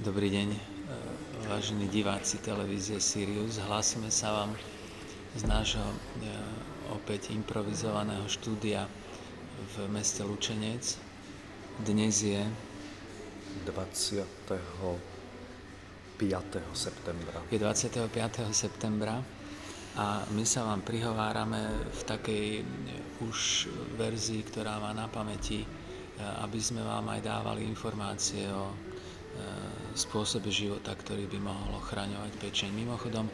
Dobrý deň, e, vážení diváci televízie Sirius. Hlásime sa vám z nášho e, opäť improvizovaného štúdia v meste Lučenec. Dnes je 25. septembra. Je 25. septembra a my sa vám prihovárame v takej e, už verzii, ktorá má na pamäti, aby sme vám aj dávali informácie o spôsobe života, ktorý by mohol ochraňovať pečeň. Mimochodom,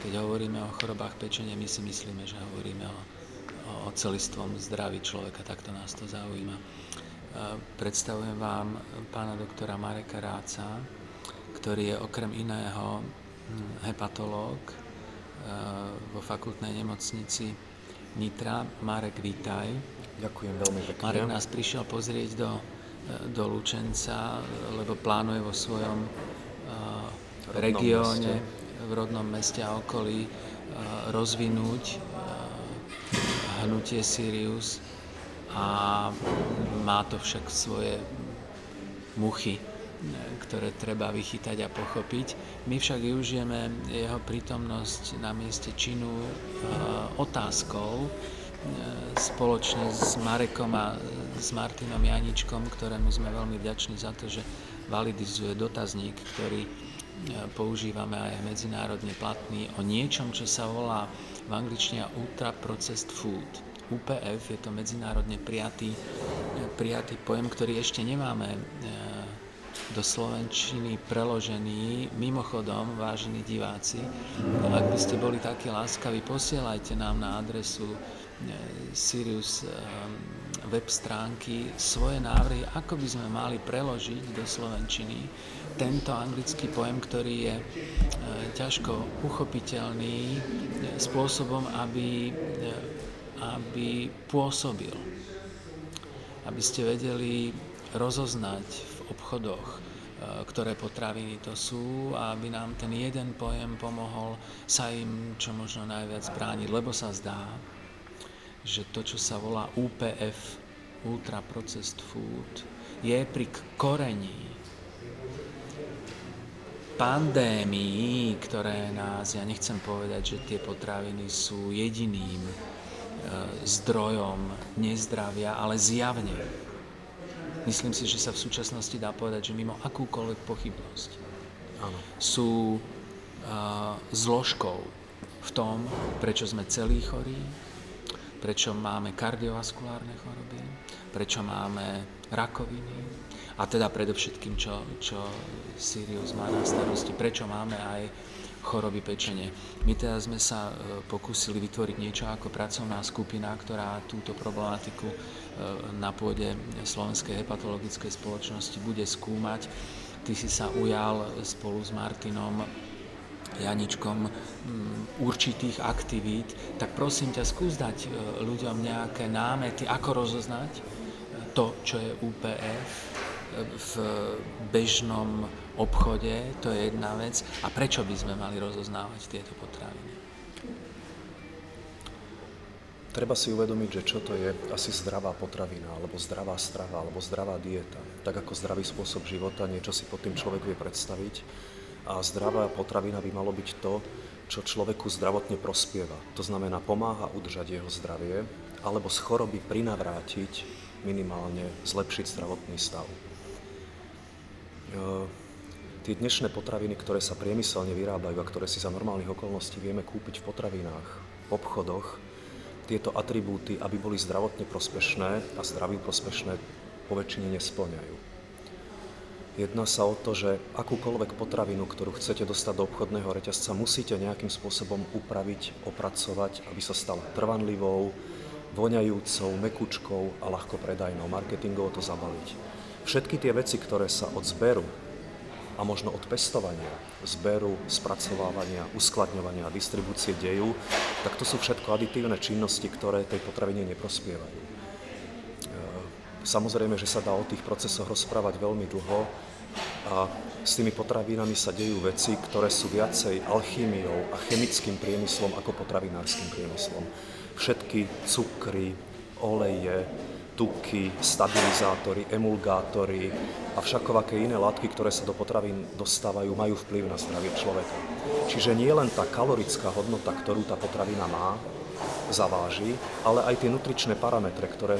keď hovoríme o chorobách pečenia, my si myslíme, že hovoríme o, o celistvom zdraví človeka, takto nás to zaujíma. Predstavujem vám pána doktora Mareka Ráca, ktorý je okrem iného hepatológ vo fakultnej nemocnici Nitra. Marek, vítaj. Ďakujem veľmi pekne. Marek nás prišiel pozrieť do do Lučenca, lebo plánuje vo svojom regióne, v rodnom meste a okolí rozvinúť hnutie Sirius a má to však svoje muchy, ktoré treba vychytať a pochopiť. My však využijeme jeho prítomnosť na mieste činu otázkou, spoločne s Marekom a s Martinom Janičkom, ktorému sme veľmi vďační za to, že validizuje dotazník, ktorý e, používame aj medzinárodne platný o niečom, čo sa volá v angličtine Ultra Processed Food. UPF je to medzinárodne prijatý, e, prijatý pojem, ktorý ešte nemáme e, do Slovenčiny preložený. Mimochodom, vážení diváci, ak by ste boli takí láskaví, posielajte nám na adresu Sirius web stránky svoje návrhy, ako by sme mali preložiť do Slovenčiny tento anglický pojem, ktorý je e, ťažko uchopiteľný spôsobom, aby, aby pôsobil. Aby ste vedeli rozoznať v obchodoch, ktoré potraviny to sú a aby nám ten jeden pojem pomohol sa im čo možno najviac brániť, lebo sa zdá, že to, čo sa volá UPF, Ultra Processed Food, je pri korení pandémií, ktoré nás, ja nechcem povedať, že tie potraviny sú jediným e, zdrojom nezdravia, ale zjavne. Myslím si, že sa v súčasnosti dá povedať, že mimo akúkoľvek pochybnosť Áno. sú e, zložkou v tom, prečo sme celí chorí, prečo máme kardiovaskulárne choroby, prečo máme rakoviny a teda predovšetkým, čo, čo Sirius má na starosti, prečo máme aj choroby pečenie. My teda sme sa e, pokúsili vytvoriť niečo ako pracovná skupina, ktorá túto problematiku e, na pôde Slovenskej hepatologickej spoločnosti bude skúmať. Ty si sa ujal spolu s Martinom Janičkom mm, určitých aktivít, tak prosím ťa, skús dať e, ľuďom nejaké námety, ako rozoznať e, to, čo je UPF e, v bežnom obchode, to je jedna vec, a prečo by sme mali rozoznávať tieto potraviny. Treba si uvedomiť, že čo to je asi zdravá potravina, alebo zdravá strava, alebo zdravá dieta. Tak ako zdravý spôsob života, niečo si pod tým človek vie predstaviť a zdravá potravina by malo byť to, čo človeku zdravotne prospieva. To znamená, pomáha udržať jeho zdravie alebo z choroby prinavrátiť, minimálne zlepšiť zdravotný stav. E, tie dnešné potraviny, ktoré sa priemyselne vyrábajú a ktoré si za normálnych okolností vieme kúpiť v potravinách, v obchodoch, tieto atribúty, aby boli zdravotne prospešné a zdraví prospešné, po väčšine nesplňajú. Jedná sa o to, že akúkoľvek potravinu, ktorú chcete dostať do obchodného reťazca, musíte nejakým spôsobom upraviť, opracovať, aby sa stala trvanlivou, voňajúcou, mekučkou a ľahko predajnou, marketingovo to zabaliť. Všetky tie veci, ktoré sa od zberu a možno od pestovania, zberu, spracovávania, uskladňovania a distribúcie dejú, tak to sú všetko aditívne činnosti, ktoré tej potravine neprospievajú. Samozrejme, že sa dá o tých procesoch rozprávať veľmi dlho, a s tými potravinami sa dejú veci, ktoré sú viacej alchýmiou a chemickým priemyslom ako potravinárskym priemyslom. Všetky cukry, oleje, tuky, stabilizátory, emulgátory a všakovaké iné látky, ktoré sa do potravín dostávajú, majú vplyv na zdravie človeka. Čiže nie len tá kalorická hodnota, ktorú tá potravina má, zaváži, ale aj tie nutričné parametre, ktoré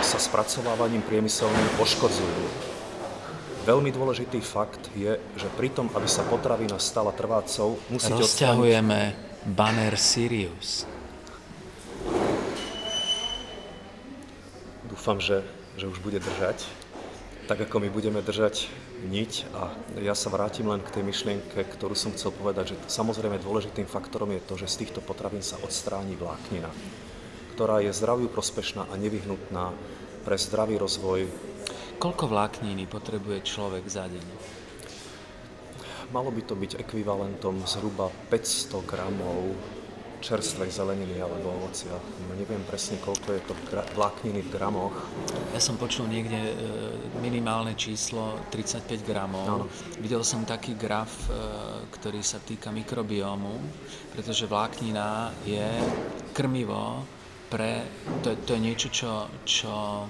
sa spracovávaním priemyselným poškodzujú. Veľmi dôležitý fakt je, že pri tom, aby sa potravina stala trvácou, musí Rozťahujeme odstaniť... banner Sirius. Dúfam, že, že už bude držať, tak ako my budeme držať niť a ja sa vrátim len k tej myšlienke, ktorú som chcel povedať, že samozrejme dôležitým faktorom je to, že z týchto potravín sa odstráni vláknina, ktorá je zdraviu prospešná a nevyhnutná pre zdravý rozvoj. Koľko vlákniny potrebuje človek za deň? Malo by to byť ekvivalentom zhruba 500 gramov čerstvej zeleniny alebo ovocia. No, neviem presne, koľko je to vlákniny v gramoch. Ja som počul niekde e, minimálne číslo 35 gramov. Áno. Videl som taký graf, e, ktorý sa týka mikrobiomu, pretože vláknina je krmivo pre... To, to je niečo, čo, čo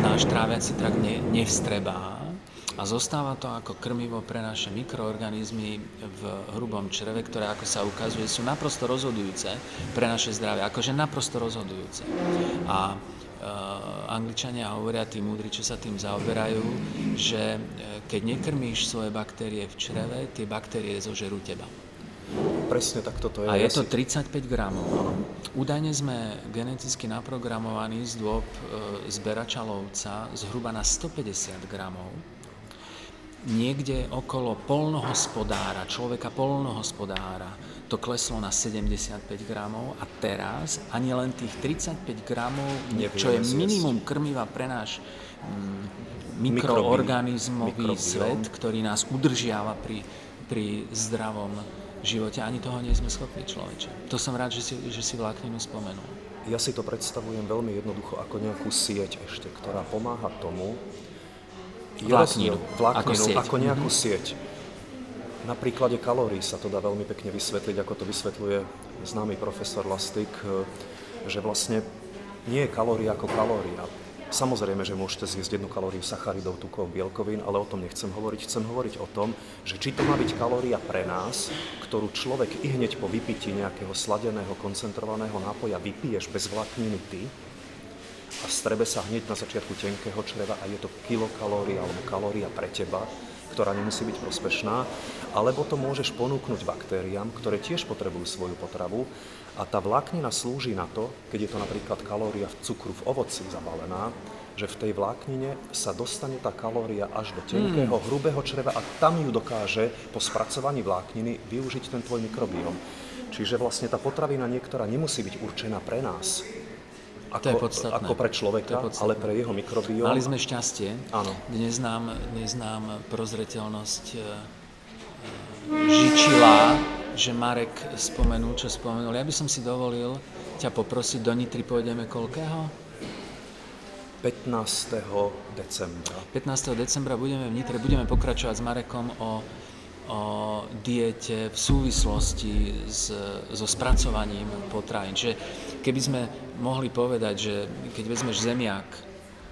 náš tráviaci trakt ne, nevstrebá a zostáva to ako krmivo pre naše mikroorganizmy v hrubom čreve, ktoré, ako sa ukazuje, sú naprosto rozhodujúce pre naše zdravie. Akože naprosto rozhodujúce. A uh, Angličania hovoria, tí múdri, čo sa tým zaoberajú, že e, keď nekrmíš svoje baktérie v čreve, tie baktérie zožerú teba. Presne tak toto je. A je to 35 gramov. Údajne sme geneticky naprogramovaní z dôb e, zberača lovca zhruba na 150 gramov niekde okolo polnohospodára, človeka polnohospodára, to kleslo na 75 gramov a teraz ani len tých 35 gramov, Nevieme čo je minimum krmiva pre náš mm, mikroorganizmový Mikrobiom. svet, ktorý nás udržiava pri, pri zdravom živote, ani toho nie sme schopní človeče. To som rád, že si, že si vlákninu spomenul. Ja si to predstavujem veľmi jednoducho ako nejakú sieť ešte, ktorá pomáha tomu, vlákninu, vlákninu ako, sieť. ako nejakú mm-hmm. sieť. Na príklade kalórií sa to dá veľmi pekne vysvetliť, ako to vysvetľuje známy profesor Lastik, e, že vlastne nie je kalória ako kalória. Samozrejme, že môžete zjesť jednu kalóriu sacharidov, tukov, bielkovín, ale o tom nechcem hovoriť. Chcem hovoriť o tom, že či to má byť kalória pre nás, ktorú človek i hneď po vypití nejakého sladeného, koncentrovaného nápoja vypiješ bez vlákniny ty, a strebe sa hneď na začiatku tenkého čreva a je to kilokalória alebo kalória pre teba, ktorá nemusí byť prospešná, alebo to môžeš ponúknuť baktériám, ktoré tiež potrebujú svoju potravu a tá vláknina slúži na to, keď je to napríklad kalória v cukru v ovoci zabalená, že v tej vláknine sa dostane tá kalória až do tenkého, mm. hrubého čreva a tam ju dokáže po spracovaní vlákniny využiť ten tvoj mikrobióm. Čiže vlastne tá potravina niektorá nemusí byť určená pre nás, ako, to je podstatné. ako pre človeka, to ale pre jeho mikrobióm. Mali sme šťastie. Áno. Dnes nám, dnes nám prozreteľnosť e, e, žičila, že Marek spomenul, čo spomenul. Ja by som si dovolil ťa poprosiť, do Nitry pôjdeme koľkého? 15. decembra. 15. decembra budeme v Nitre, budeme pokračovať s Marekom o o diete v súvislosti s, so spracovaním potravín. Čiže keby sme mohli povedať, že keď vezmeš zemiak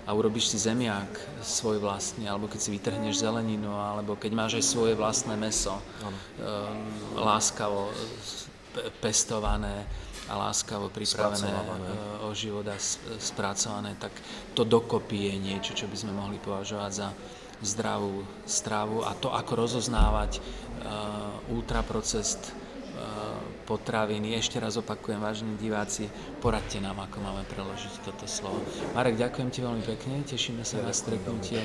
a urobíš si zemiak svoj vlastný, alebo keď si vytrhneš zeleninu, alebo keď máš aj svoje vlastné meso, um, láskavo pestované a láskavo pripravené uh, o život a spracované, tak to dokopy je niečo, čo by sme mohli považovať za zdravú stravu. A to, ako rozoznávať uh, ultraprocest potraviny. Ešte raz opakujem, vážení diváci, poradte nám, ako máme preložiť toto slovo. Marek, ďakujem ti veľmi pekne, tešíme sa na stretnutie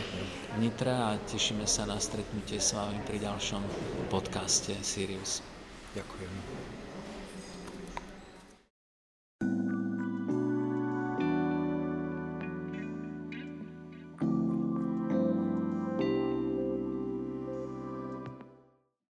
v Nitre a tešíme sa na stretnutie s vami pri ďalšom podcaste Sirius. Ďakujem.